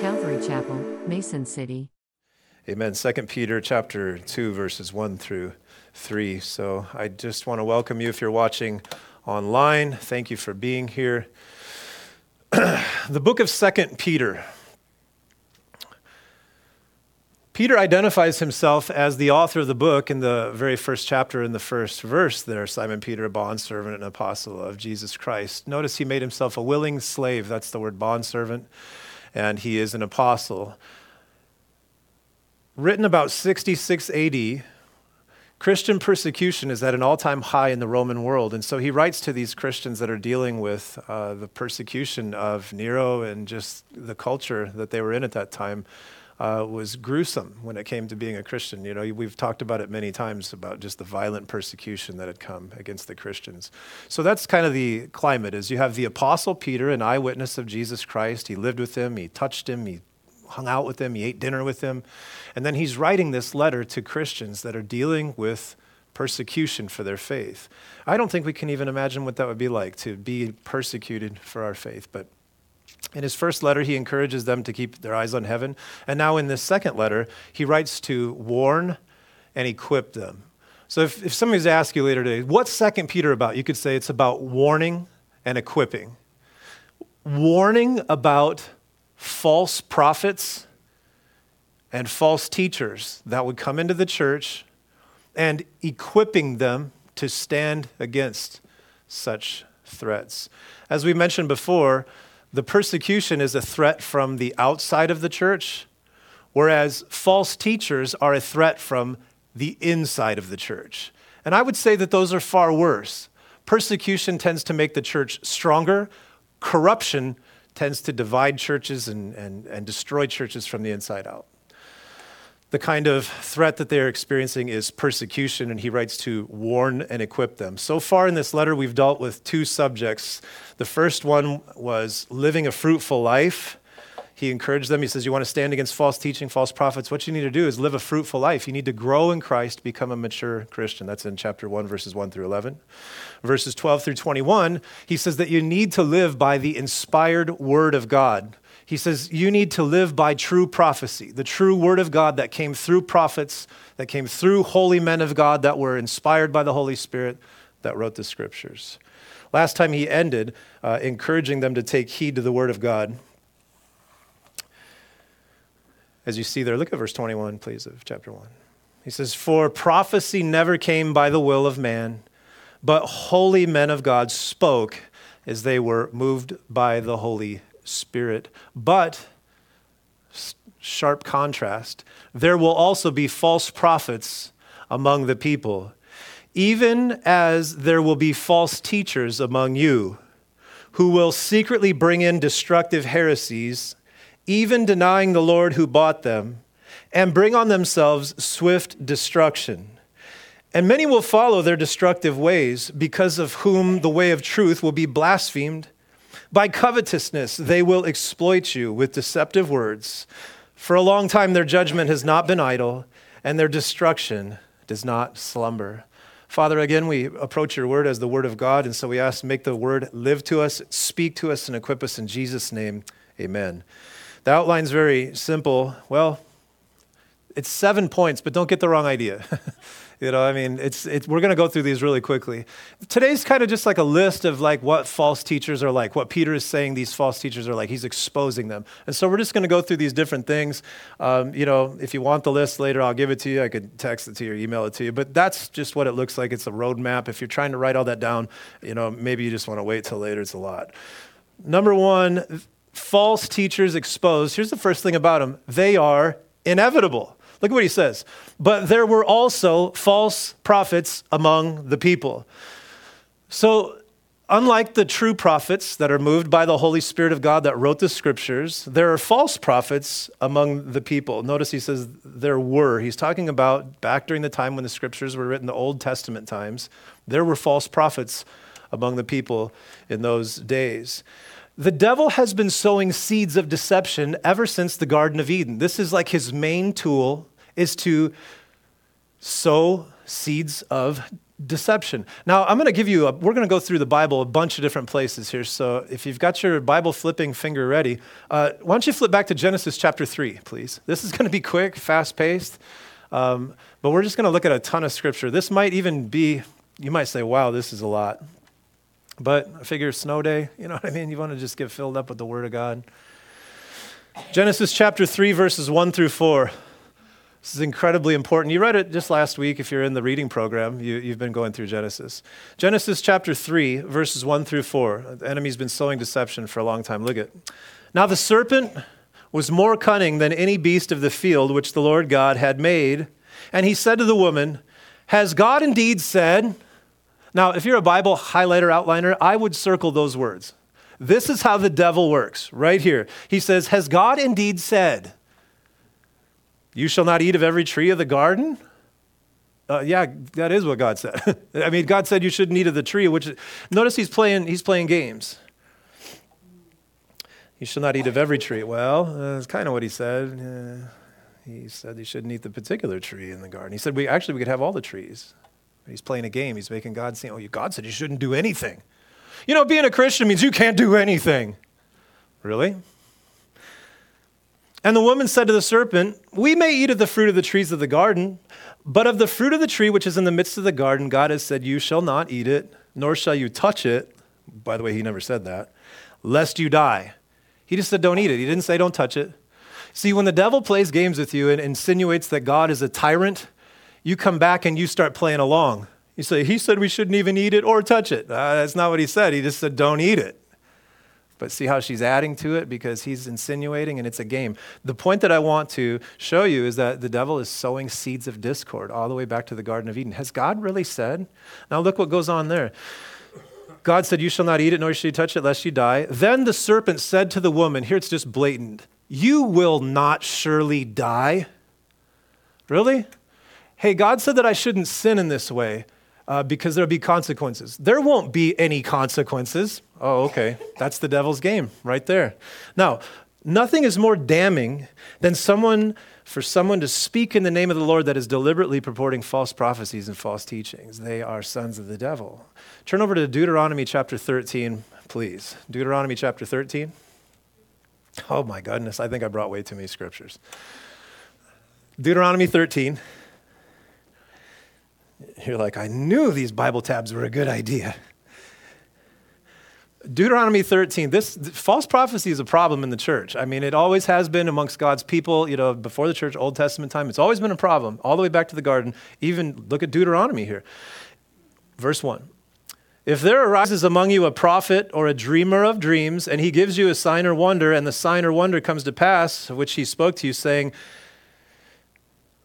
Calvary Chapel, Mason City. Amen. Second Peter chapter 2 verses 1 through 3. So I just want to welcome you if you're watching online. Thank you for being here. the book of Second Peter. Peter identifies himself as the author of the book in the very first chapter, in the first verse there Simon Peter, a bondservant and apostle of Jesus Christ. Notice he made himself a willing slave. That's the word bondservant. And he is an apostle. Written about 66 AD, Christian persecution is at an all time high in the Roman world. And so he writes to these Christians that are dealing with uh, the persecution of Nero and just the culture that they were in at that time uh, was gruesome when it came to being a Christian. You know, we've talked about it many times about just the violent persecution that had come against the Christians. So that's kind of the climate is you have the apostle Peter, an eyewitness of Jesus Christ. He lived with him, he touched him, he hung out with him, he ate dinner with him. And then he's writing this letter to Christians that are dealing with persecution for their faith. I don't think we can even imagine what that would be like to be persecuted for our faith, but in his first letter, he encourages them to keep their eyes on heaven. And now in this second letter, he writes to warn and equip them. So if, if somebody's asked you later today, what's Second Peter about? You could say it's about warning and equipping. Warning about false prophets and false teachers that would come into the church and equipping them to stand against such threats. As we mentioned before, the persecution is a threat from the outside of the church, whereas false teachers are a threat from the inside of the church. And I would say that those are far worse. Persecution tends to make the church stronger, corruption tends to divide churches and, and, and destroy churches from the inside out the kind of threat that they're experiencing is persecution, and he writes to warn and equip them. So far in this letter, we've dealt with two subjects. The first one was living a fruitful life. He encouraged them. He says, You want to stand against false teaching, false prophets? What you need to do is live a fruitful life. You need to grow in Christ, become a mature Christian. That's in chapter 1, verses 1 through 11. Verses 12 through 21, he says that you need to live by the inspired word of God. He says, You need to live by true prophecy, the true word of God that came through prophets, that came through holy men of God that were inspired by the Holy Spirit that wrote the scriptures. Last time he ended, uh, encouraging them to take heed to the word of God. As you see there, look at verse 21, please, of chapter 1. He says, For prophecy never came by the will of man, but holy men of God spoke as they were moved by the Holy Spirit. But, sharp contrast, there will also be false prophets among the people, even as there will be false teachers among you who will secretly bring in destructive heresies, even denying the Lord who bought them, and bring on themselves swift destruction. And many will follow their destructive ways, because of whom the way of truth will be blasphemed. By covetousness, they will exploit you with deceptive words. For a long time, their judgment has not been idle, and their destruction does not slumber. Father, again, we approach your word as the word of God, and so we ask, make the word live to us, speak to us, and equip us in Jesus' name. Amen. The outline's very simple. Well, it's seven points, but don't get the wrong idea. You know, I mean, it's, it's, we're going to go through these really quickly. Today's kind of just like a list of like what false teachers are like, what Peter is saying these false teachers are like. He's exposing them. And so we're just going to go through these different things. Um, you know, if you want the list later, I'll give it to you. I could text it to you or email it to you. But that's just what it looks like. It's a roadmap. If you're trying to write all that down, you know, maybe you just want to wait till later. It's a lot. Number one, false teachers exposed. Here's the first thing about them they are inevitable. Look at what he says. But there were also false prophets among the people. So, unlike the true prophets that are moved by the Holy Spirit of God that wrote the scriptures, there are false prophets among the people. Notice he says there were. He's talking about back during the time when the scriptures were written, the Old Testament times, there were false prophets among the people in those days. The devil has been sowing seeds of deception ever since the Garden of Eden. This is like his main tool is to sow seeds of deception. Now, I'm going to give you, a, we're going to go through the Bible a bunch of different places here. So if you've got your Bible flipping finger ready, uh, why don't you flip back to Genesis chapter 3, please? This is going to be quick, fast paced, um, but we're just going to look at a ton of scripture. This might even be, you might say, wow, this is a lot. But I figure snow day, you know what I mean? You want to just get filled up with the Word of God. Genesis chapter 3, verses 1 through 4. This is incredibly important. You read it just last week if you're in the reading program. You, have been going through Genesis. Genesis chapter 3, verses 1 through 4. The enemy's been sowing deception for a long time. Look at. Now the serpent was more cunning than any beast of the field which the Lord God had made. And he said to the woman, Has God indeed said? Now, if you're a Bible highlighter, outliner, I would circle those words. This is how the devil works, right here. He says, Has God indeed said? You shall not eat of every tree of the garden? Uh, yeah, that is what God said. I mean, God said you shouldn't eat of the tree, which notice he's playing, he's playing games. You shall not eat of every tree. Well, uh, that's kind of what he said. Uh, he said you shouldn't eat the particular tree in the garden. He said we actually we could have all the trees. He's playing a game. He's making God say, "Oh, God said you shouldn't do anything." You know, being a Christian means you can't do anything. Really? And the woman said to the serpent, We may eat of the fruit of the trees of the garden, but of the fruit of the tree which is in the midst of the garden, God has said, You shall not eat it, nor shall you touch it. By the way, he never said that, lest you die. He just said, Don't eat it. He didn't say, Don't touch it. See, when the devil plays games with you and insinuates that God is a tyrant, you come back and you start playing along. You say, He said we shouldn't even eat it or touch it. Uh, that's not what he said. He just said, Don't eat it. But see how she's adding to it because he's insinuating and it's a game. The point that I want to show you is that the devil is sowing seeds of discord all the way back to the Garden of Eden. Has God really said? Now look what goes on there. God said, You shall not eat it, nor shall you touch it, lest you die. Then the serpent said to the woman, Here it's just blatant, You will not surely die. Really? Hey, God said that I shouldn't sin in this way uh, because there'll be consequences. There won't be any consequences. Oh, okay. That's the devil's game right there. Now, nothing is more damning than someone for someone to speak in the name of the Lord that is deliberately purporting false prophecies and false teachings. They are sons of the devil. Turn over to Deuteronomy chapter 13, please. Deuteronomy chapter 13. Oh my goodness, I think I brought way too many scriptures. Deuteronomy 13. You're like, I knew these Bible tabs were a good idea. Deuteronomy 13, this false prophecy is a problem in the church. I mean, it always has been amongst God's people, you know, before the church, Old Testament time. It's always been a problem, all the way back to the garden. Even look at Deuteronomy here. Verse 1. If there arises among you a prophet or a dreamer of dreams, and he gives you a sign or wonder, and the sign or wonder comes to pass, which he spoke to you, saying,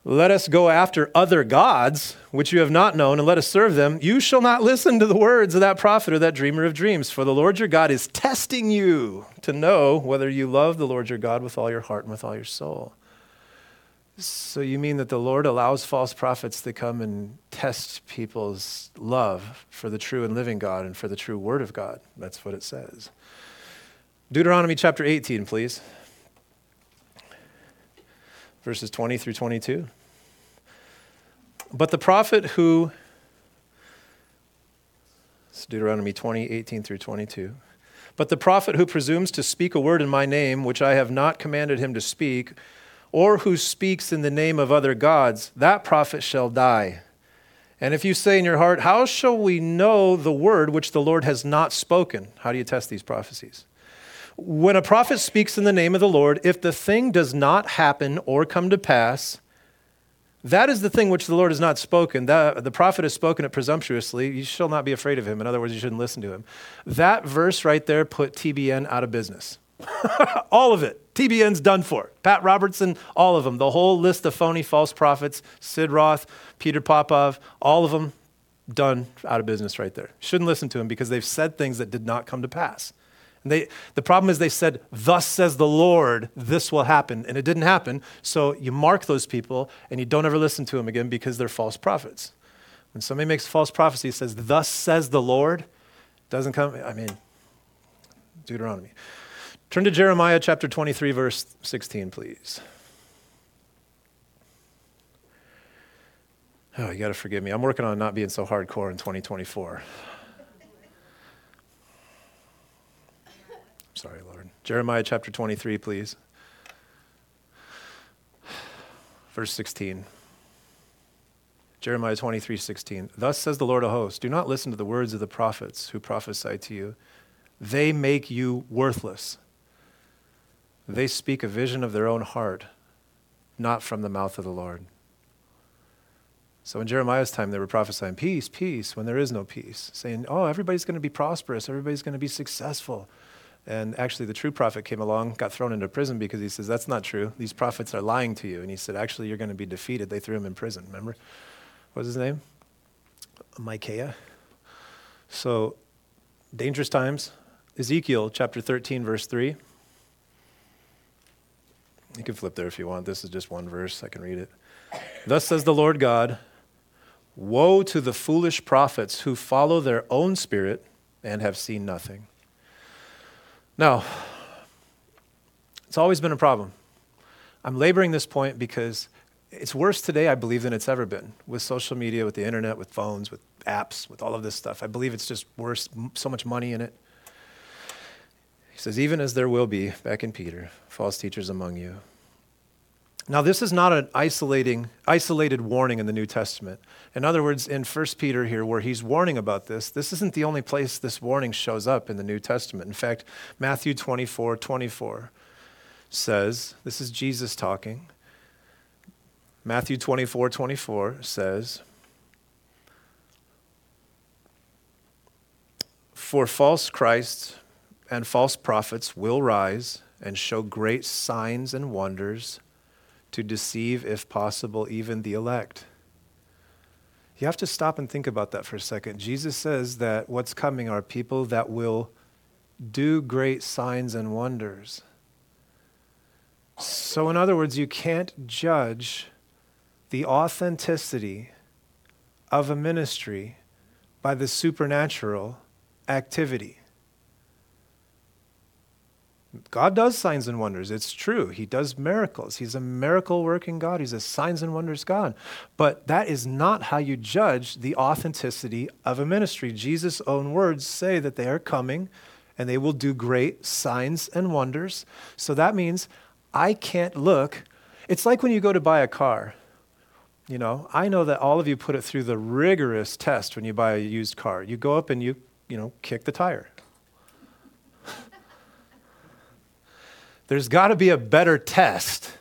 let us go after other gods, which you have not known, and let us serve them. You shall not listen to the words of that prophet or that dreamer of dreams, for the Lord your God is testing you to know whether you love the Lord your God with all your heart and with all your soul. So, you mean that the Lord allows false prophets to come and test people's love for the true and living God and for the true Word of God? That's what it says. Deuteronomy chapter 18, please verses 20 through 22. But the prophet who, Deuteronomy 20, 18 through 22. But the prophet who presumes to speak a word in my name, which I have not commanded him to speak, or who speaks in the name of other gods, that prophet shall die. And if you say in your heart, How shall we know the word which the Lord has not spoken? How do you test these prophecies? When a prophet speaks in the name of the Lord, if the thing does not happen or come to pass, that is the thing which the Lord has not spoken. The, the prophet has spoken it presumptuously. You shall not be afraid of him. In other words, you shouldn't listen to him. That verse right there put TBN out of business. all of it. TBN's done for. Pat Robertson, all of them. The whole list of phony false prophets, Sid Roth, Peter Popoff, all of them done out of business right there. Shouldn't listen to him because they've said things that did not come to pass. And they, the problem is they said, Thus says the Lord, this will happen. And it didn't happen. So you mark those people and you don't ever listen to them again because they're false prophets. When somebody makes false prophecy, says, Thus says the Lord, doesn't come, I mean, Deuteronomy. Turn to Jeremiah chapter 23, verse 16, please. Oh, you got to forgive me. I'm working on not being so hardcore in 2024. Sorry, Lord. Jeremiah chapter 23, please. Verse 16. Jeremiah 23, 16. Thus says the Lord of hosts Do not listen to the words of the prophets who prophesy to you. They make you worthless. They speak a vision of their own heart, not from the mouth of the Lord. So in Jeremiah's time, they were prophesying peace, peace, when there is no peace, saying, oh, everybody's going to be prosperous, everybody's going to be successful. And actually, the true prophet came along, got thrown into prison because he says, That's not true. These prophets are lying to you. And he said, Actually, you're going to be defeated. They threw him in prison. Remember? What's his name? Micaiah. So, dangerous times. Ezekiel chapter 13, verse 3. You can flip there if you want. This is just one verse. I can read it. Thus says the Lord God Woe to the foolish prophets who follow their own spirit and have seen nothing. Now, it's always been a problem. I'm laboring this point because it's worse today, I believe, than it's ever been with social media, with the internet, with phones, with apps, with all of this stuff. I believe it's just worse, so much money in it. He says, even as there will be, back in Peter, false teachers among you. Now, this is not an isolating, isolated warning in the New Testament. In other words, in 1 Peter here, where he's warning about this, this isn't the only place this warning shows up in the New Testament. In fact, Matthew 24 24 says, this is Jesus talking. Matthew 24 24 says, For false Christs and false prophets will rise and show great signs and wonders to deceive, if possible, even the elect. You have to stop and think about that for a second. Jesus says that what's coming are people that will do great signs and wonders. So, in other words, you can't judge the authenticity of a ministry by the supernatural activity. God does signs and wonders. It's true. He does miracles. He's a miracle working God. He's a signs and wonders God. But that is not how you judge the authenticity of a ministry. Jesus' own words say that they are coming and they will do great signs and wonders. So that means I can't look. It's like when you go to buy a car. You know, I know that all of you put it through the rigorous test when you buy a used car. You go up and you, you know, kick the tire. There's got to be a better test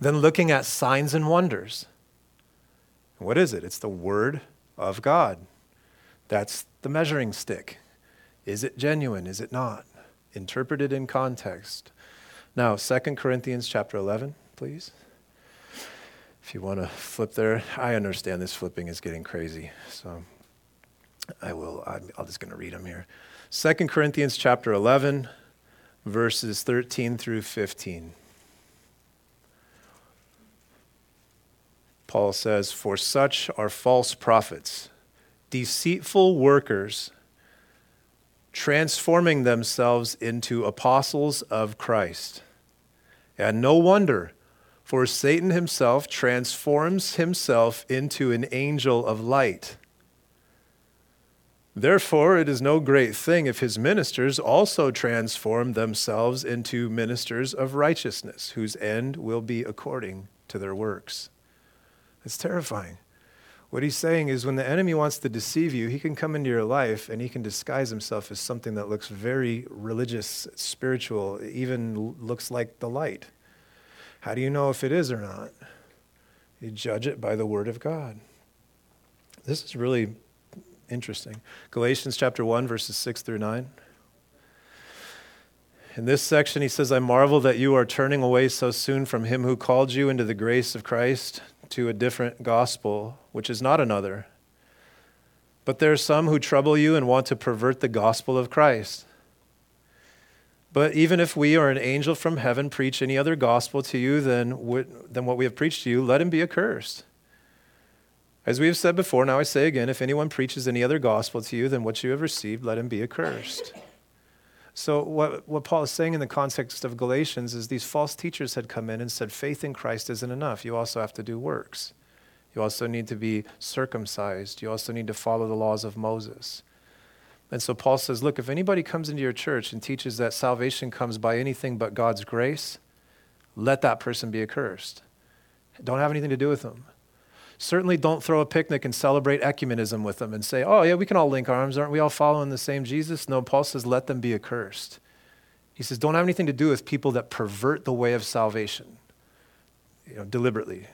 than looking at signs and wonders. What is it? It's the Word of God. That's the measuring stick. Is it genuine? Is it not? Interpreted in context. Now, 2 Corinthians chapter 11, please. If you want to flip there, I understand this flipping is getting crazy, so I will. I'm, I'm just going to read them here. 2 Corinthians chapter 11, verses 13 through 15. Paul says, For such are false prophets, deceitful workers, transforming themselves into apostles of Christ. And no wonder, for Satan himself transforms himself into an angel of light. Therefore, it is no great thing if his ministers also transform themselves into ministers of righteousness, whose end will be according to their works. It's terrifying. What he's saying is when the enemy wants to deceive you, he can come into your life and he can disguise himself as something that looks very religious, spiritual, even looks like the light. How do you know if it is or not? You judge it by the word of God. This is really interesting. Galatians chapter 1, verses 6 through 9. In this section, he says, I marvel that you are turning away so soon from him who called you into the grace of Christ to a different gospel, which is not another. But there are some who trouble you and want to pervert the gospel of Christ. But even if we or an angel from heaven preach any other gospel to you than, than what we have preached to you, let him be accursed. As we have said before, now I say again if anyone preaches any other gospel to you than what you have received, let him be accursed. So, what, what Paul is saying in the context of Galatians is these false teachers had come in and said, faith in Christ isn't enough. You also have to do works. You also need to be circumcised. You also need to follow the laws of Moses. And so Paul says, look, if anybody comes into your church and teaches that salvation comes by anything but God's grace, let that person be accursed. Don't have anything to do with them. Certainly don't throw a picnic and celebrate ecumenism with them and say, oh, yeah, we can all link arms. Aren't we all following the same Jesus? No, Paul says, let them be accursed. He says, don't have anything to do with people that pervert the way of salvation, you know, deliberately.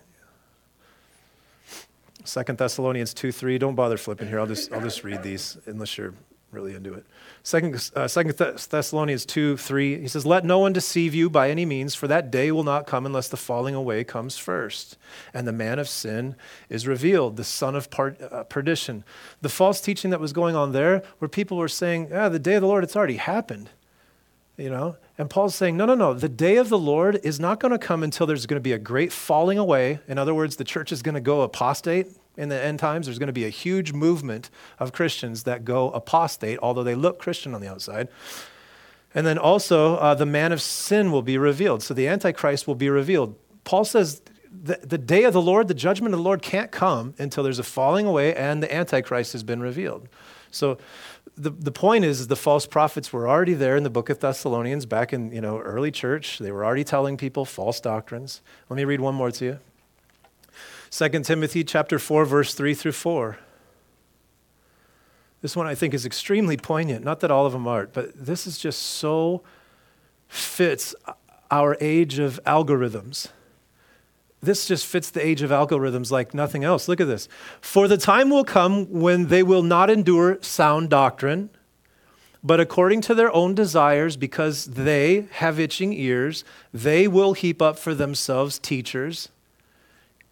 Second Thessalonians 2 3. Don't bother flipping here. I'll just, I'll just read these unless you're really into it. Second, uh, Second Thessalonians 2 3, he says, Let no one deceive you by any means, for that day will not come unless the falling away comes first. And the man of sin is revealed, the son of part, uh, perdition. The false teaching that was going on there, where people were saying, ah, the day of the Lord, it's already happened. You know? And Paul's saying, no, no, no. The day of the Lord is not going to come until there's going to be a great falling away. In other words, the church is going to go apostate in the end times. There's going to be a huge movement of Christians that go apostate, although they look Christian on the outside. And then also, uh, the man of sin will be revealed. So the Antichrist will be revealed. Paul says the, the day of the Lord, the judgment of the Lord can't come until there's a falling away and the Antichrist has been revealed. So the, the point is, is the false prophets were already there in the book of Thessalonians back in you know early church. They were already telling people false doctrines. Let me read one more to you. 2 Timothy chapter 4 verse 3 through 4. This one I think is extremely poignant. Not that all of them aren't, but this is just so fits our age of algorithms. This just fits the age of algorithms like nothing else. Look at this. For the time will come when they will not endure sound doctrine, but according to their own desires, because they have itching ears, they will heap up for themselves teachers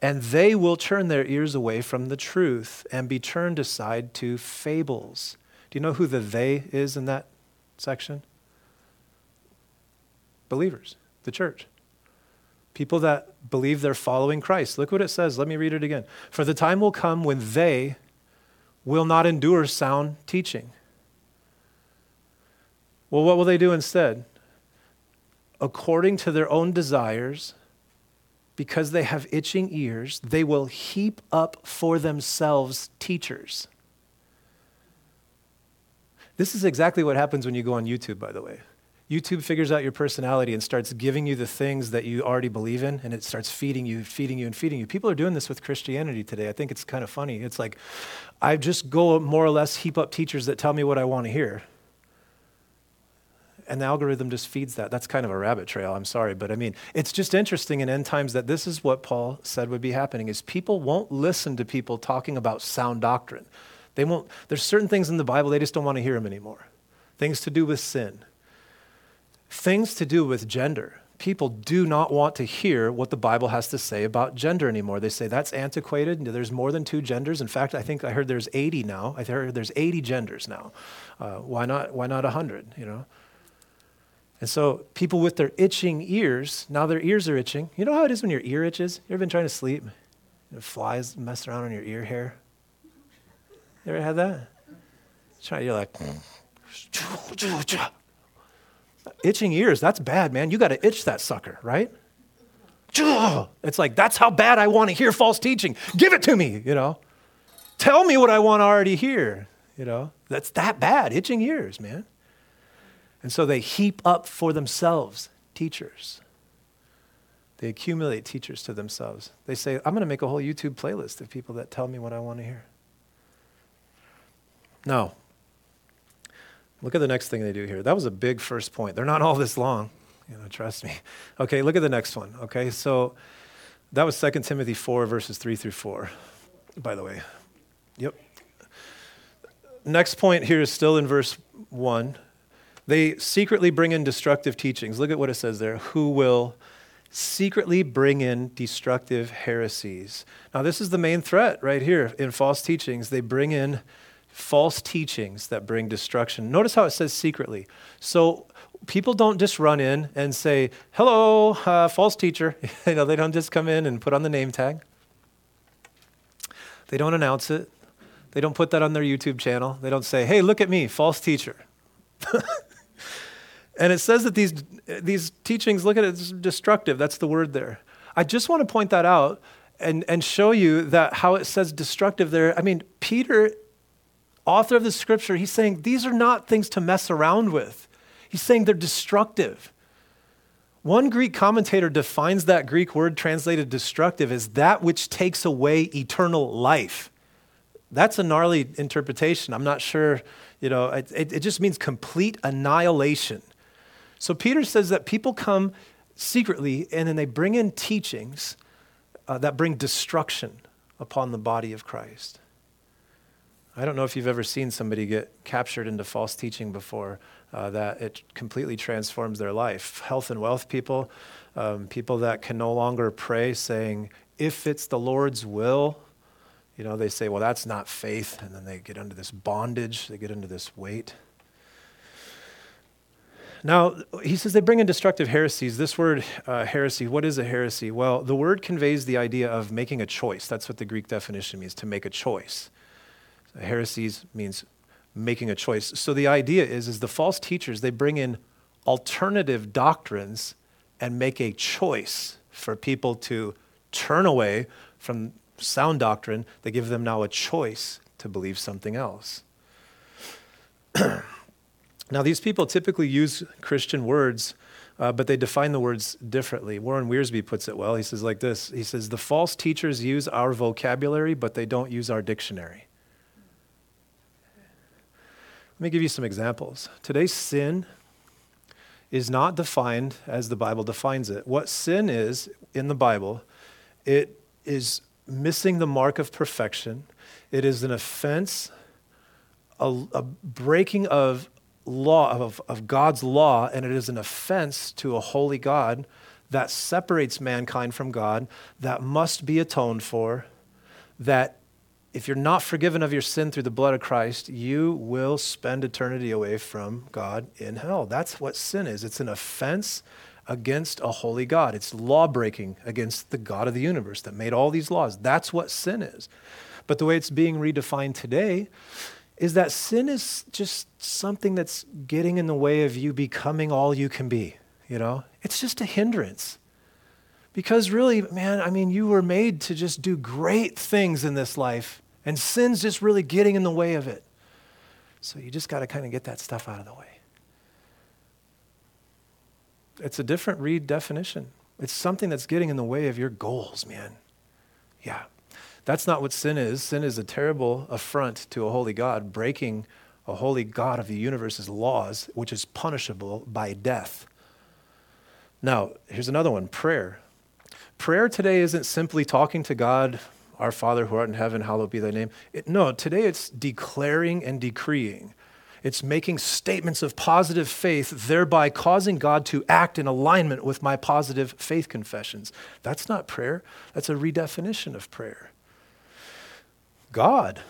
and they will turn their ears away from the truth and be turned aside to fables. Do you know who the they is in that section? Believers, the church. People that believe they're following Christ. Look what it says. Let me read it again. For the time will come when they will not endure sound teaching. Well, what will they do instead? According to their own desires, because they have itching ears, they will heap up for themselves teachers. This is exactly what happens when you go on YouTube, by the way. YouTube figures out your personality and starts giving you the things that you already believe in, and it starts feeding you, feeding you, and feeding you. People are doing this with Christianity today. I think it's kind of funny. It's like, I just go more or less heap up teachers that tell me what I want to hear and the algorithm just feeds that. That's kind of a rabbit trail. I'm sorry, but I mean, it's just interesting in end times that this is what Paul said would be happening is people won't listen to people talking about sound doctrine. They won't there's certain things in the Bible they just don't want to hear them anymore. Things to do with sin. Things to do with gender. People do not want to hear what the Bible has to say about gender anymore. They say that's antiquated. There's more than two genders. In fact, I think I heard there's 80 now. I heard there's 80 genders now. Uh, why not? Why not 100? You know. And so people with their itching ears, now their ears are itching. You know how it is when your ear itches? You ever been trying to sleep? And flies mess around on your ear hair? You ever had that? Try, you're like, itching ears, that's bad, man. You got to itch that sucker, right? It's like, that's how bad I want to hear false teaching. Give it to me, you know. Tell me what I want to already hear, you know. That's that bad, itching ears, man. And so they heap up for themselves teachers. They accumulate teachers to themselves. They say, I'm going to make a whole YouTube playlist of people that tell me what I want to hear. No. Look at the next thing they do here. That was a big first point. They're not all this long, you know, trust me. Okay, look at the next one. Okay, so that was 2 Timothy 4, verses 3 through 4, by the way. Yep. Next point here is still in verse 1. They secretly bring in destructive teachings. Look at what it says there who will secretly bring in destructive heresies. Now, this is the main threat right here in false teachings. They bring in false teachings that bring destruction. Notice how it says secretly. So, people don't just run in and say, hello, uh, false teacher. you know, they don't just come in and put on the name tag. They don't announce it. They don't put that on their YouTube channel. They don't say, hey, look at me, false teacher. And it says that these, these teachings, look at it, it's destructive. That's the word there. I just want to point that out. and, and show you that how it says destructive there. I mean, Peter, author of the scripture, he's saying these are not things to mess around with. He's saying they're destructive. One Greek commentator defines that Greek word translated destructive as that which takes away eternal life. That's a gnarly interpretation. I'm not sure, you know, it, it, it just means complete annihilation. So Peter says that people come secretly and then they bring in teachings uh, that bring destruction upon the body of Christ. I don't know if you've ever seen somebody get captured into false teaching before, uh, that it completely transforms their life. Health and wealth people, um, people that can no longer pray saying, if it's the Lord's will, you know, they say, well, that's not faith. And then they get under this bondage, they get under this weight. Now, he says they bring in destructive heresies. This word, uh, heresy, what is a heresy? Well, the word conveys the idea of making a choice. That's what the Greek definition means, to make a choice. Heresies means making a choice. So the idea is, is the false teachers, they bring in alternative doctrines and make a choice for people to turn away from sound doctrine. They give them now a choice to believe something else. Now, these people typically use Christian words, uh, but they define the words differently. Warren Wiersbe puts it well. He says like this He says, The false teachers use our vocabulary, but they don't use our dictionary. Let me give you some examples. Today's sin is not defined as the Bible defines it. What sin is in the Bible, it is missing the mark of perfection. It is an offense, a, a breaking of law of, of God's law, and it is an offense to a holy God that separates mankind from God, that must be atoned for, that if you're not forgiven of your sin through the blood of Christ, you will spend eternity away from God in hell. That's what sin is. It's an offense against a holy God. It's law breaking against the God of the universe that made all these laws. That's what sin is. But the way it's being redefined today is that sin is just something that's getting in the way of you becoming all you can be, you know? It's just a hindrance. Because really, man, I mean, you were made to just do great things in this life, and sin's just really getting in the way of it. So you just got to kind of get that stuff out of the way. It's a different redefinition. It's something that's getting in the way of your goals, man. Yeah. That's not what sin is. Sin is a terrible affront to a holy God, breaking a holy God of the universe's laws, which is punishable by death. Now, here's another one prayer. Prayer today isn't simply talking to God, our Father who art in heaven, hallowed be thy name. It, no, today it's declaring and decreeing. It's making statements of positive faith, thereby causing God to act in alignment with my positive faith confessions. That's not prayer, that's a redefinition of prayer. God.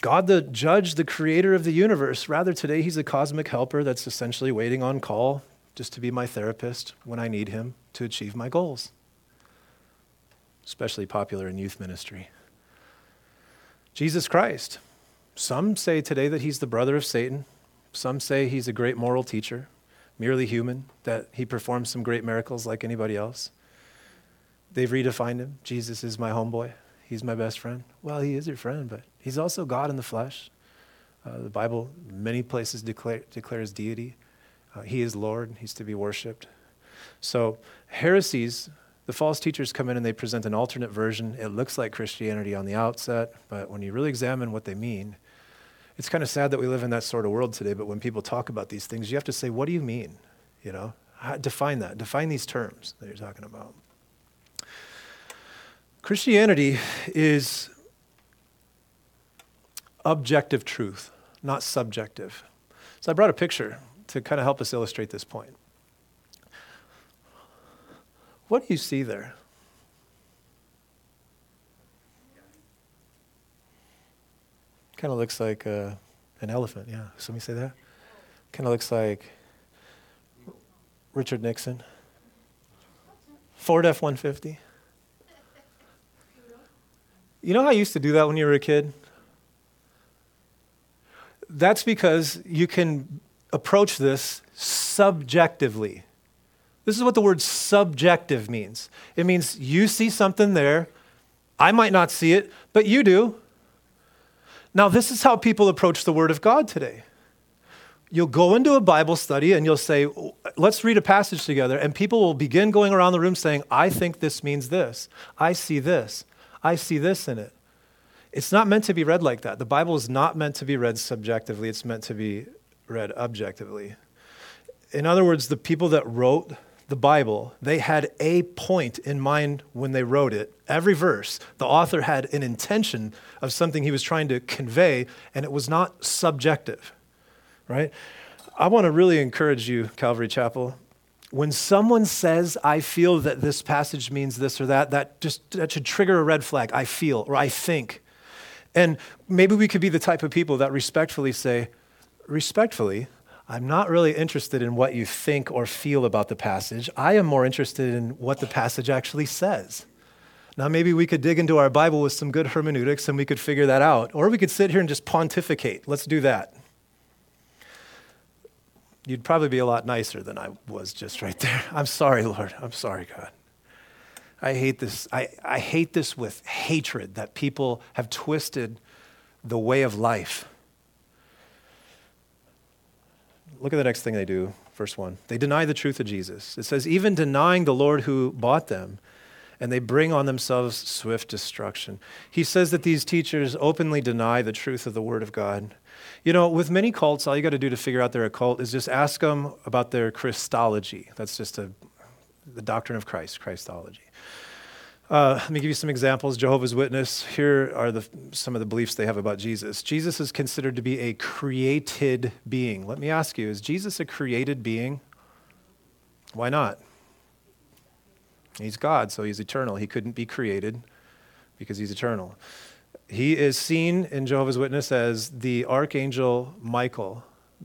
God, the judge, the creator of the universe. Rather, today he's a cosmic helper that's essentially waiting on call just to be my therapist when I need him to achieve my goals. Especially popular in youth ministry. Jesus Christ. Some say today that he's the brother of Satan. Some say he's a great moral teacher, merely human, that he performs some great miracles like anybody else. They've redefined him. Jesus is my homeboy. He's my best friend. Well, he is your friend, but he's also God in the flesh. Uh, the Bible, many places, declare, declares deity. Uh, he is Lord. He's to be worshiped. So, heresies, the false teachers come in and they present an alternate version. It looks like Christianity on the outset, but when you really examine what they mean, it's kind of sad that we live in that sort of world today. But when people talk about these things, you have to say, what do you mean? You know, define that. Define these terms that you're talking about. Christianity is objective truth, not subjective. So I brought a picture to kind of help us illustrate this point. What do you see there? Kind of looks like uh, an elephant, yeah. Somebody say that? Kind of looks like Richard Nixon. Ford F 150. You know how I used to do that when you were a kid? That's because you can approach this subjectively. This is what the word subjective means. It means you see something there, I might not see it, but you do. Now, this is how people approach the Word of God today. You'll go into a Bible study and you'll say, oh, Let's read a passage together, and people will begin going around the room saying, I think this means this. I see this. I see this in it. It's not meant to be read like that. The Bible is not meant to be read subjectively, it's meant to be read objectively. In other words, the people that wrote the Bible, they had a point in mind when they wrote it. Every verse, the author had an intention of something he was trying to convey, and it was not subjective, right? I want to really encourage you, Calvary Chapel. When someone says, I feel that this passage means this or that, that just that should trigger a red flag. I feel or I think. And maybe we could be the type of people that respectfully say, respectfully, I'm not really interested in what you think or feel about the passage. I am more interested in what the passage actually says. Now, maybe we could dig into our Bible with some good hermeneutics and we could figure that out. Or we could sit here and just pontificate. Let's do that. You'd probably be a lot nicer than I was just right there. I'm sorry, Lord. I'm sorry, God. I hate this. I, I hate this with hatred that people have twisted the way of life Look at the next thing they do, verse 1. They deny the truth of Jesus. It says, even denying the Lord who bought them, and they bring on themselves swift destruction. He says that these teachers openly deny the truth of the Word of God. You know, with many cults, all you got to do to figure out they're a cult is just ask them about their Christology. That's just a, the doctrine of Christ, Christology. Uh, let me give you some examples. Jehovah's Witness, here are the, some of the beliefs they have about Jesus. Jesus is considered to be a created being. Let me ask you, is Jesus a created being? Why not? He's God, so he's eternal. He couldn't be created because he's eternal. He is seen in Jehovah's Witness as the archangel Michael,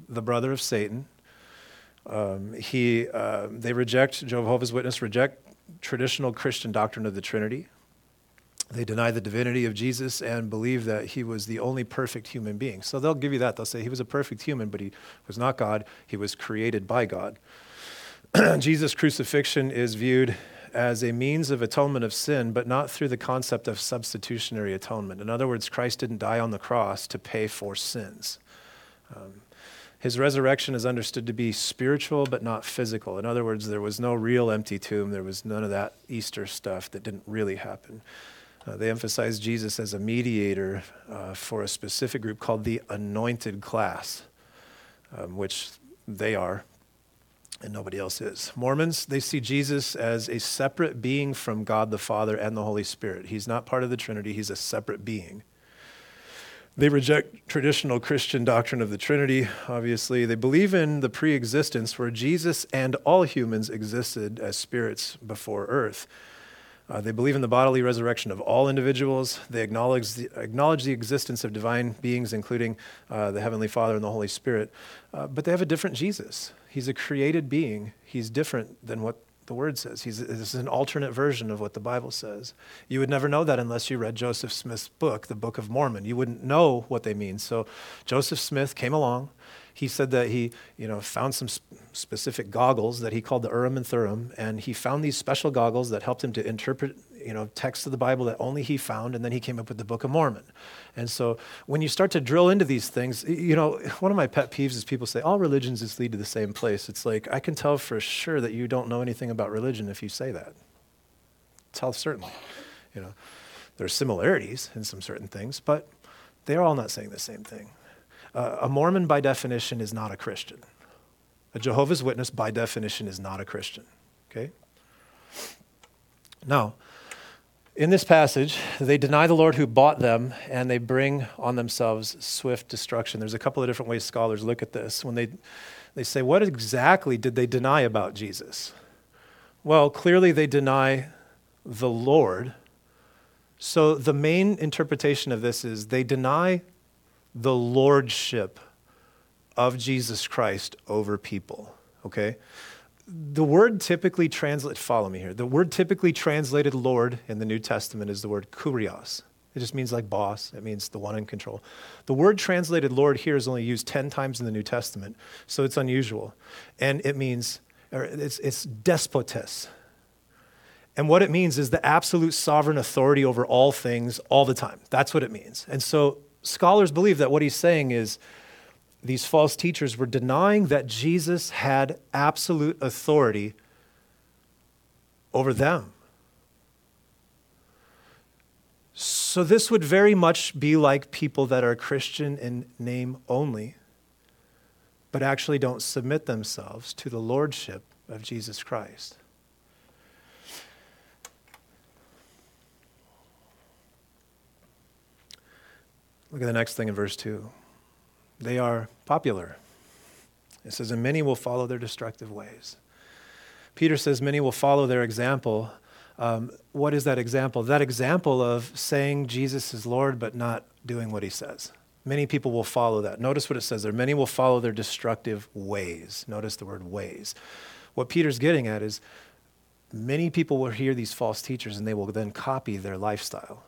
the brother of Satan. Um, he, uh, they reject, Jehovah's Witness reject traditional Christian doctrine of the Trinity. They deny the divinity of Jesus and believe that he was the only perfect human being. So they'll give you that. They'll say he was a perfect human, but he was not God. He was created by God. Jesus' crucifixion is viewed as a means of atonement of sin, but not through the concept of substitutionary atonement. In other words, Christ didn't die on the cross to pay for sins. Um, his resurrection is understood to be spiritual but not physical. In other words, there was no real empty tomb. There was none of that Easter stuff that didn't really happen. Uh, they emphasize Jesus as a mediator uh, for a specific group called the anointed class, um, which they are, and nobody else is. Mormons, they see Jesus as a separate being from God the Father and the Holy Spirit. He's not part of the Trinity, he's a separate being. They reject traditional Christian doctrine of the Trinity, obviously. They believe in the pre existence where Jesus and all humans existed as spirits before earth. Uh, they believe in the bodily resurrection of all individuals. They acknowledge the, acknowledge the existence of divine beings, including uh, the Heavenly Father and the Holy Spirit. Uh, but they have a different Jesus. He's a created being, he's different than what the word says. He's, this is an alternate version of what the Bible says. You would never know that unless you read Joseph Smith's book, the Book of Mormon. You wouldn't know what they mean. So Joseph Smith came along. He said that he, you know, found some sp- specific goggles that he called the Urim and Thummim, and he found these special goggles that helped him to interpret you know, texts of the Bible that only he found, and then he came up with the Book of Mormon. And so when you start to drill into these things, you know, one of my pet peeves is people say, all religions just lead to the same place. It's like, I can tell for sure that you don't know anything about religion if you say that. Tell certainly. You know, there are similarities in some certain things, but they're all not saying the same thing. Uh, a Mormon, by definition, is not a Christian. A Jehovah's Witness, by definition, is not a Christian. Okay? Now, in this passage, they deny the Lord who bought them and they bring on themselves swift destruction. There's a couple of different ways scholars look at this. When they, they say, what exactly did they deny about Jesus? Well, clearly they deny the Lord. So the main interpretation of this is they deny the lordship of Jesus Christ over people. Okay? The word typically translate follow me here the word typically translated lord in the new testament is the word kurios it just means like boss it means the one in control the word translated lord here is only used 10 times in the new testament so it's unusual and it means it's, it's. And what it means is the absolute sovereign authority over all things all the time. That's what it means. And so scholars believe that what he's saying is these false teachers were denying that Jesus had absolute authority over them. So, this would very much be like people that are Christian in name only, but actually don't submit themselves to the lordship of Jesus Christ. Look at the next thing in verse 2. They are popular. It says, and many will follow their destructive ways. Peter says, many will follow their example. Um, what is that example? That example of saying Jesus is Lord but not doing what he says. Many people will follow that. Notice what it says there. Many will follow their destructive ways. Notice the word ways. What Peter's getting at is many people will hear these false teachers and they will then copy their lifestyle.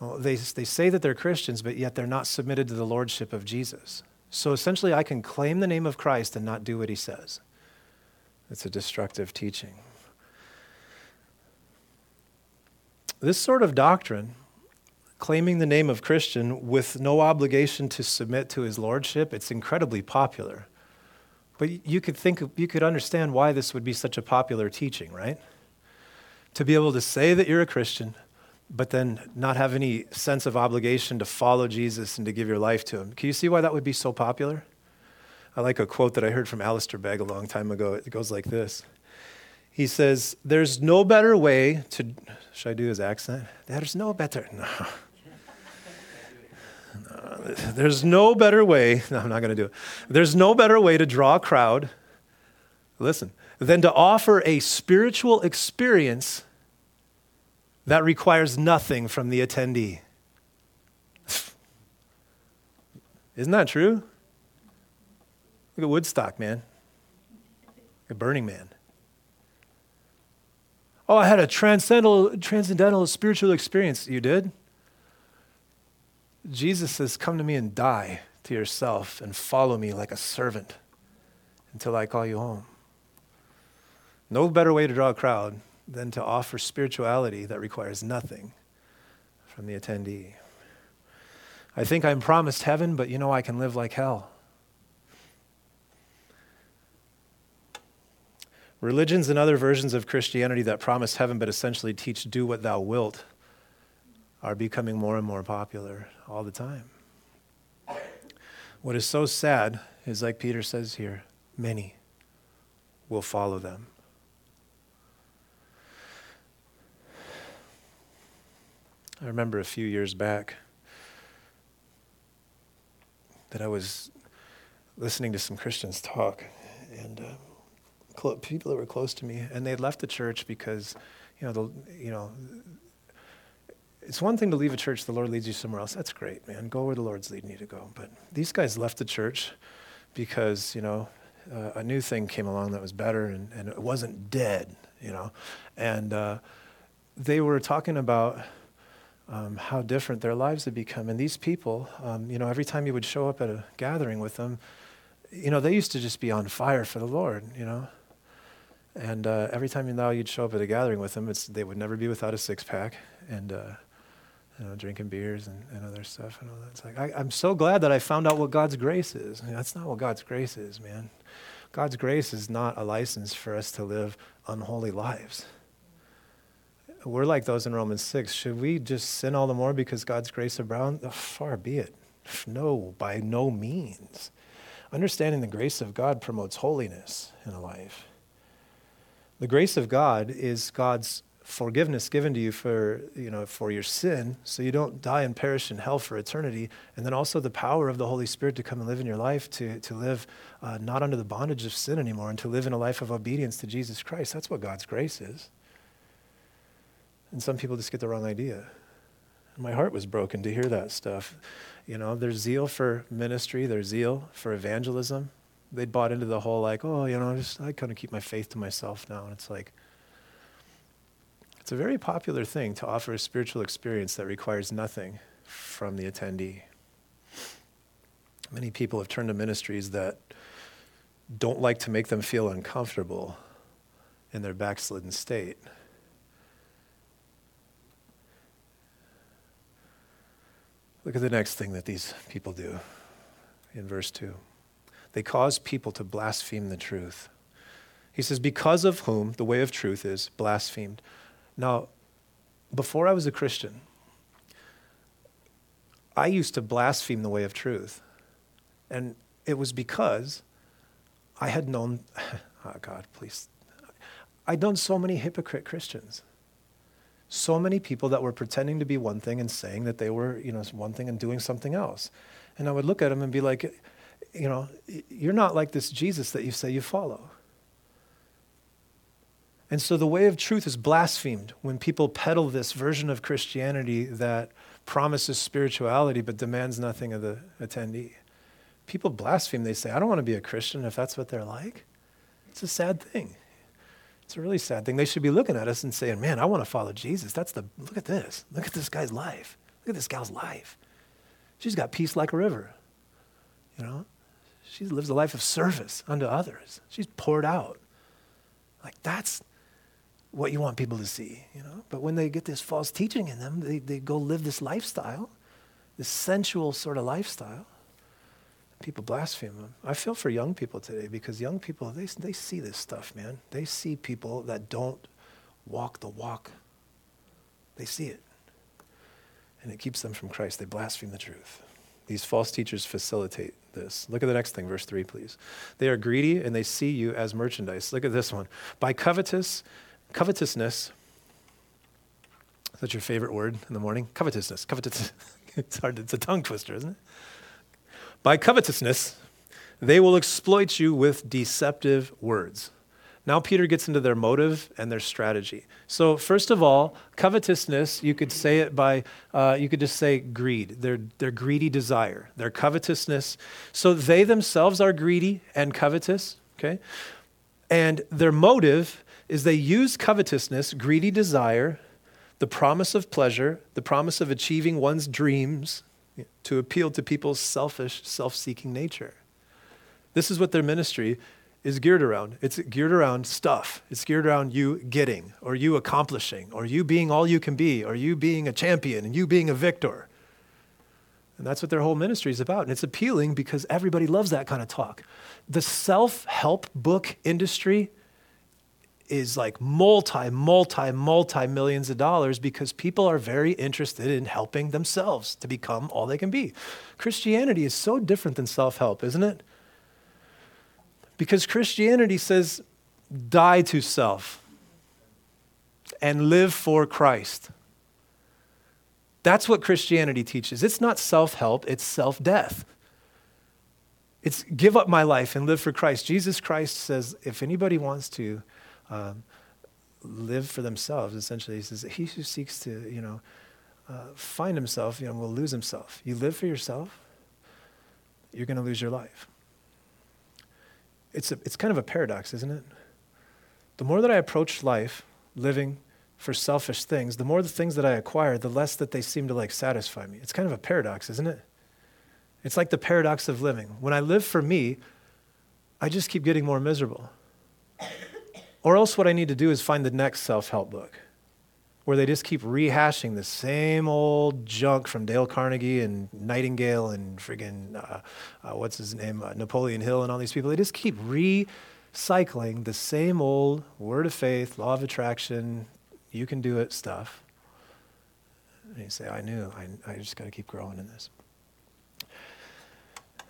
Well, they, they say that they're Christians, but yet they're not submitted to the lordship of Jesus. So essentially, I can claim the name of Christ and not do what he says. It's a destructive teaching. This sort of doctrine, claiming the name of Christian with no obligation to submit to his lordship, it's incredibly popular. But you could think, you could understand why this would be such a popular teaching, right? To be able to say that you're a Christian, but then not have any sense of obligation to follow Jesus and to give your life to him. Can you see why that would be so popular? I like a quote that I heard from Alistair Begg a long time ago. It goes like this He says, There's no better way to. Should I do his accent? There's no better. No. no. There's no better way. No, I'm not going to do it. There's no better way to draw a crowd, listen, than to offer a spiritual experience that requires nothing from the attendee. Isn't that true? Look at Woodstock, man. Look at Burning Man. Oh, I had a transcendental, transcendental spiritual experience. You did? Jesus says, Come to me and die to yourself and follow me like a servant until I call you home. No better way to draw a crowd than to offer spirituality that requires nothing from the attendee. I think I'm promised heaven, but you know I can live like hell. Religions and other versions of Christianity that promise heaven but essentially teach do what thou wilt are becoming more and more popular all the time. What is so sad is, like Peter says here, many will follow them. I remember a few years back that I was listening to some Christians talk, and uh, cl- people that were close to me, and they had left the church because, you know, the, you know, it's one thing to leave a church, the Lord leads you somewhere else. That's great, man. Go where the Lord's leading you to go. But these guys left the church because, you know, uh, a new thing came along that was better and, and it wasn't dead, you know. And uh, they were talking about um, how different their lives had become. And these people, um, you know, every time you would show up at a gathering with them, you know, they used to just be on fire for the Lord, you know. And uh, every time you now you'd show up at a gathering with them, it's, they would never be without a six pack and uh, you know, drinking beers and, and other stuff and all that. It's like I, am so glad that I found out what God's grace is. That's not what God's grace is, man. God's grace is not a license for us to live unholy lives. We're like those in Romans 6. Should we just sin all the more because God's grace abounds? Oh, far be it. No, by no means. Understanding the grace of God promotes holiness in a life. The grace of God is God's forgiveness given to you for, you know, for your sin, so you don't die and perish in hell for eternity. And then also the power of the Holy Spirit to come and live in your life, to, to live uh, not under the bondage of sin anymore, and to live in a life of obedience to Jesus Christ. That's what God's grace is. And some people just get the wrong idea. My heart was broken to hear that stuff. You know, their zeal for ministry, their zeal for evangelism. They bought into the whole like, oh, you know, just I kind of keep my faith to myself now. And it's like, it's a very popular thing to offer a spiritual experience that requires nothing from the attendee. Many people have turned to ministries that don't like to make them feel uncomfortable in their backslidden state. Look at the next thing that these people do in verse 2. They cause people to blaspheme the truth. He says, Because of whom the way of truth is blasphemed. Now, before I was a Christian, I used to blaspheme the way of truth. And it was because I had known, oh God, please. I'd known so many hypocrite Christians. So many people that were pretending to be one thing and saying that they were, you know, one thing and doing something else. And I would look at them and be like, you know, you're not like this Jesus that you say you follow. And so the way of truth is blasphemed when people peddle this version of Christianity that promises spirituality but demands nothing of the attendee. People blaspheme. They say, I don't want to be a Christian if that's what they're like. It's a sad thing. It's a really sad thing. They should be looking at us and saying, Man, I want to follow Jesus. That's the, look at this. Look at this guy's life. Look at this gal's life. She's got peace like a river. You know, she lives a life of service unto others. She's poured out. Like, that's what you want people to see, you know. But when they get this false teaching in them, they, they go live this lifestyle, this sensual sort of lifestyle. People blaspheme them. I feel for young people today because young people, they, they see this stuff, man. They see people that don't walk the walk. They see it. And it keeps them from Christ. They blaspheme the truth. These false teachers facilitate this. Look at the next thing, verse 3, please. They are greedy and they see you as merchandise. Look at this one. By covetous Covetousness. Is that your favorite word in the morning? Covetousness. Covetousness. it's hard. It's a tongue twister, isn't it? By covetousness, they will exploit you with deceptive words. Now, Peter gets into their motive and their strategy. So, first of all, covetousness, you could say it by, uh, you could just say greed, their, their greedy desire, their covetousness. So, they themselves are greedy and covetous, okay? And their motive is they use covetousness, greedy desire, the promise of pleasure, the promise of achieving one's dreams to appeal to people's selfish, self seeking nature. This is what their ministry is geared around. It's geared around stuff. It's geared around you getting, or you accomplishing, or you being all you can be, or you being a champion, and you being a victor. And that's what their whole ministry is about. And it's appealing because everybody loves that kind of talk. The self help book industry is like multi, multi, multi millions of dollars because people are very interested in helping themselves to become all they can be. Christianity is so different than self help, isn't it? Because Christianity says, die to self and live for Christ. That's what Christianity teaches. It's not self help, it's self death. It's give up my life and live for Christ. Jesus Christ says, if anybody wants to, um, live for themselves. Essentially, he says he who seeks to, you know, uh, find himself, you know, will lose himself. You live for yourself, you're going to lose your life. It's a, it's kind of a paradox, isn't it? The more that I approach life living for selfish things, the more the things that I acquire, the less that they seem to like satisfy me. It's kind of a paradox, isn't it? It's like the paradox of living. When I live for me, I just keep getting more miserable. Or else, what I need to do is find the next self help book where they just keep rehashing the same old junk from Dale Carnegie and Nightingale and friggin' uh, uh, what's his name, uh, Napoleon Hill and all these people. They just keep recycling the same old word of faith, law of attraction, you can do it stuff. And you say, I knew, I, I just got to keep growing in this.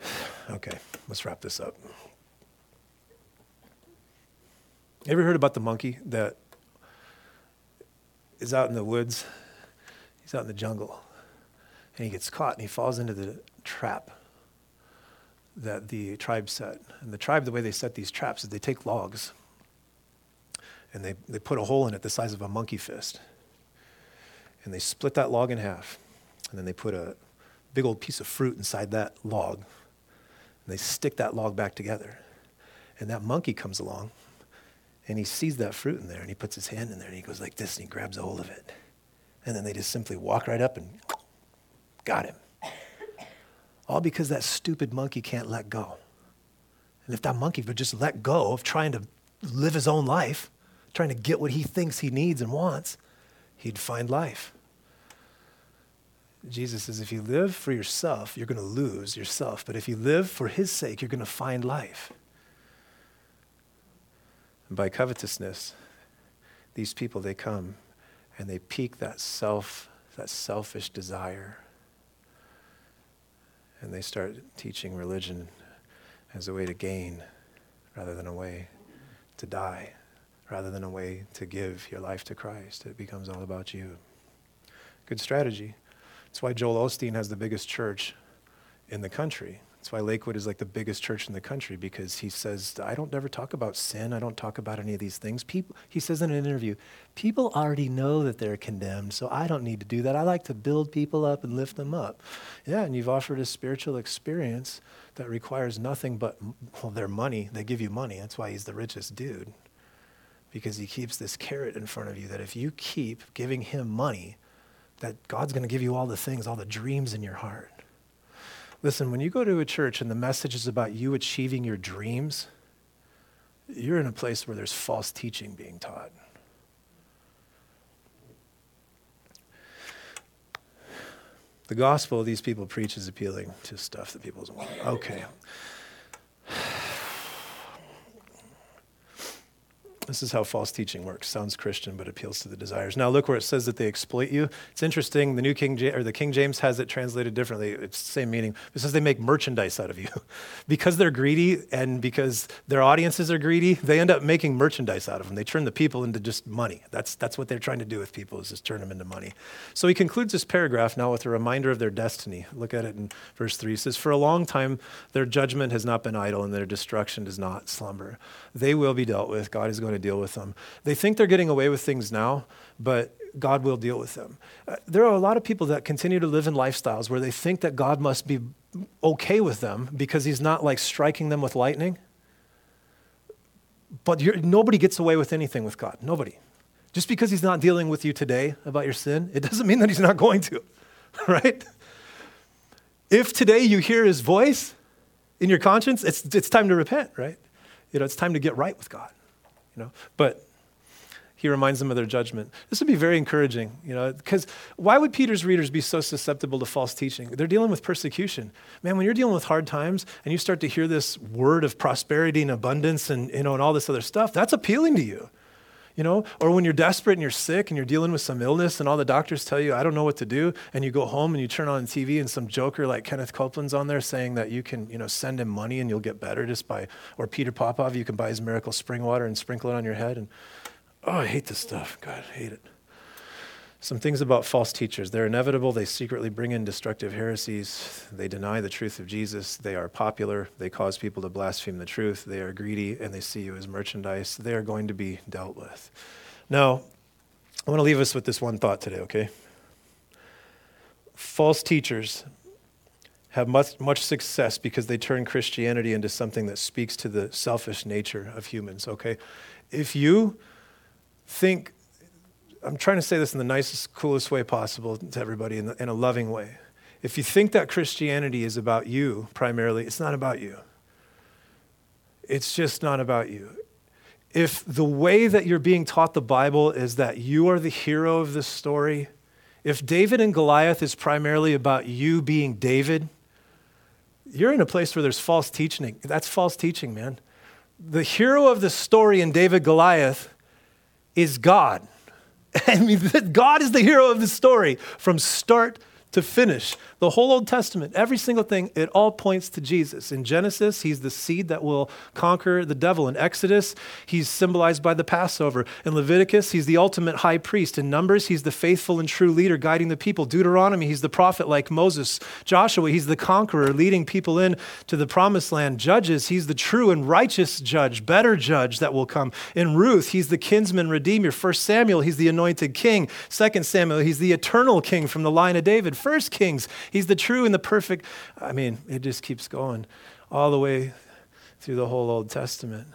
Okay, let's wrap this up. Ever heard about the monkey that is out in the woods? He's out in the jungle. And he gets caught and he falls into the trap that the tribe set. And the tribe, the way they set these traps is they take logs and they, they put a hole in it the size of a monkey fist. And they split that log in half. And then they put a big old piece of fruit inside that log. And they stick that log back together. And that monkey comes along and he sees that fruit in there and he puts his hand in there and he goes like this and he grabs a hold of it. And then they just simply walk right up and got him. All because that stupid monkey can't let go. And if that monkey would just let go of trying to live his own life, trying to get what he thinks he needs and wants, he'd find life. Jesus says if you live for yourself, you're going to lose yourself. But if you live for his sake, you're going to find life. By covetousness, these people, they come and they pique that self, that selfish desire. And they start teaching religion as a way to gain rather than a way to die, rather than a way to give your life to Christ. It becomes all about you. Good strategy. That's why Joel Osteen has the biggest church in the country. That's why Lakewood is like the biggest church in the country because he says, I don't ever talk about sin. I don't talk about any of these things. People, he says in an interview, people already know that they're condemned, so I don't need to do that. I like to build people up and lift them up. Yeah, and you've offered a spiritual experience that requires nothing but well, their money. They give you money. That's why he's the richest dude. Because he keeps this carrot in front of you that if you keep giving him money, that God's going to give you all the things, all the dreams in your heart. Listen, when you go to a church and the message is about you achieving your dreams, you're in a place where there's false teaching being taught. The gospel these people preach is appealing to stuff that people don't want. Okay. This is how false teaching works. Sounds Christian, but appeals to the desires. Now, look where it says that they exploit you. It's interesting. The New King or the King James has it translated differently. It's the same meaning. It says they make merchandise out of you, because they're greedy and because their audiences are greedy. They end up making merchandise out of them. They turn the people into just money. That's that's what they're trying to do with people is just turn them into money. So he concludes this paragraph now with a reminder of their destiny. Look at it in verse three. He says, "For a long time their judgment has not been idle, and their destruction does not slumber. They will be dealt with. God is going to deal with them. They think they're getting away with things now, but God will deal with them. Uh, there are a lot of people that continue to live in lifestyles where they think that God must be okay with them because he's not like striking them with lightning. But nobody gets away with anything with God. Nobody. Just because he's not dealing with you today about your sin, it doesn't mean that he's not going to, right? If today you hear his voice in your conscience, it's, it's time to repent, right? You know, it's time to get right with God you know. But he reminds them of their judgment. This would be very encouraging, you know, because why would Peter's readers be so susceptible to false teaching? They're dealing with persecution. Man, when you're dealing with hard times and you start to hear this word of prosperity and abundance and, you know, and all this other stuff, that's appealing to you you know? Or when you're desperate and you're sick and you're dealing with some illness and all the doctors tell you i don't know what to do and you go home and you turn on tv and some joker like kenneth copeland's on there saying that you can you know send him money and you'll get better just by or peter popoff you can buy his miracle spring water and sprinkle it on your head and oh i hate this stuff. God I hate it some things about false teachers. They're inevitable. They secretly bring in destructive heresies. They deny the truth of Jesus. They are popular. They cause people to blaspheme the truth. They are greedy and they see you as merchandise. They are going to be dealt with. Now, I want to leave us with this one thought today, okay? False teachers have much, much success because they turn Christianity into something that speaks to the selfish nature of humans, okay? If you think I'm trying to say this in the nicest, coolest way possible to everybody in, the, in a loving way. If you think that Christianity is about you primarily, it's not about you. It's just not about you. If the way that you're being taught the Bible is that you are the hero of this story, if David and Goliath is primarily about you being David, you're in a place where there's false teaching. That's false teaching, man. The hero of the story in David Goliath is God. I mean, God is the hero of the story from start to finish. The whole Old Testament, every single thing, it all points to Jesus. In Genesis, he's the seed that will conquer the devil. In Exodus, he's symbolized by the Passover. In Leviticus, he's the ultimate high priest. In Numbers, he's the faithful and true leader guiding the people. Deuteronomy, he's the prophet like Moses. Joshua, he's the conqueror leading people in to the promised land. Judges, he's the true and righteous judge, better judge that will come. In Ruth, he's the kinsman redeemer. First Samuel, he's the anointed king. Second Samuel, he's the eternal king from the line of David. First Kings, he's the true and the perfect. I mean, it just keeps going all the way through the whole Old Testament.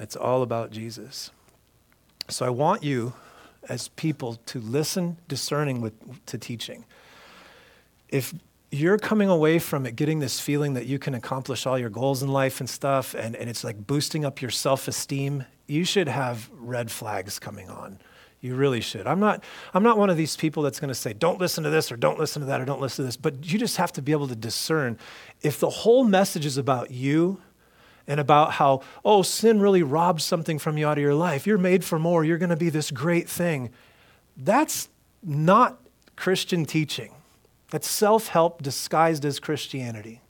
It's all about Jesus. So I want you as people to listen discerning with, to teaching. If you're coming away from it getting this feeling that you can accomplish all your goals in life and stuff, and, and it's like boosting up your self esteem, you should have red flags coming on. You really should. I'm not, I'm not one of these people that's going to say, don't listen to this or don't listen to that or don't listen to this, but you just have to be able to discern if the whole message is about you and about how, oh, sin really robs something from you out of your life. You're made for more. You're going to be this great thing. That's not Christian teaching. That's self help disguised as Christianity.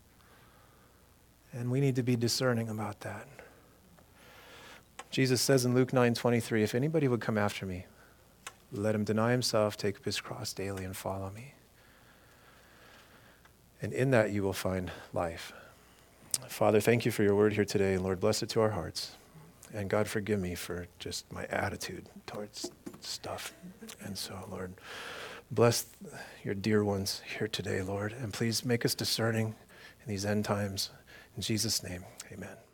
And we need to be discerning about that. Jesus says in Luke 9 23, if anybody would come after me, let him deny himself, take up his cross daily, and follow me. And in that you will find life. Father, thank you for your word here today, and Lord, bless it to our hearts. And God, forgive me for just my attitude towards stuff. And so, Lord, bless your dear ones here today, Lord, and please make us discerning in these end times. In Jesus' name, amen.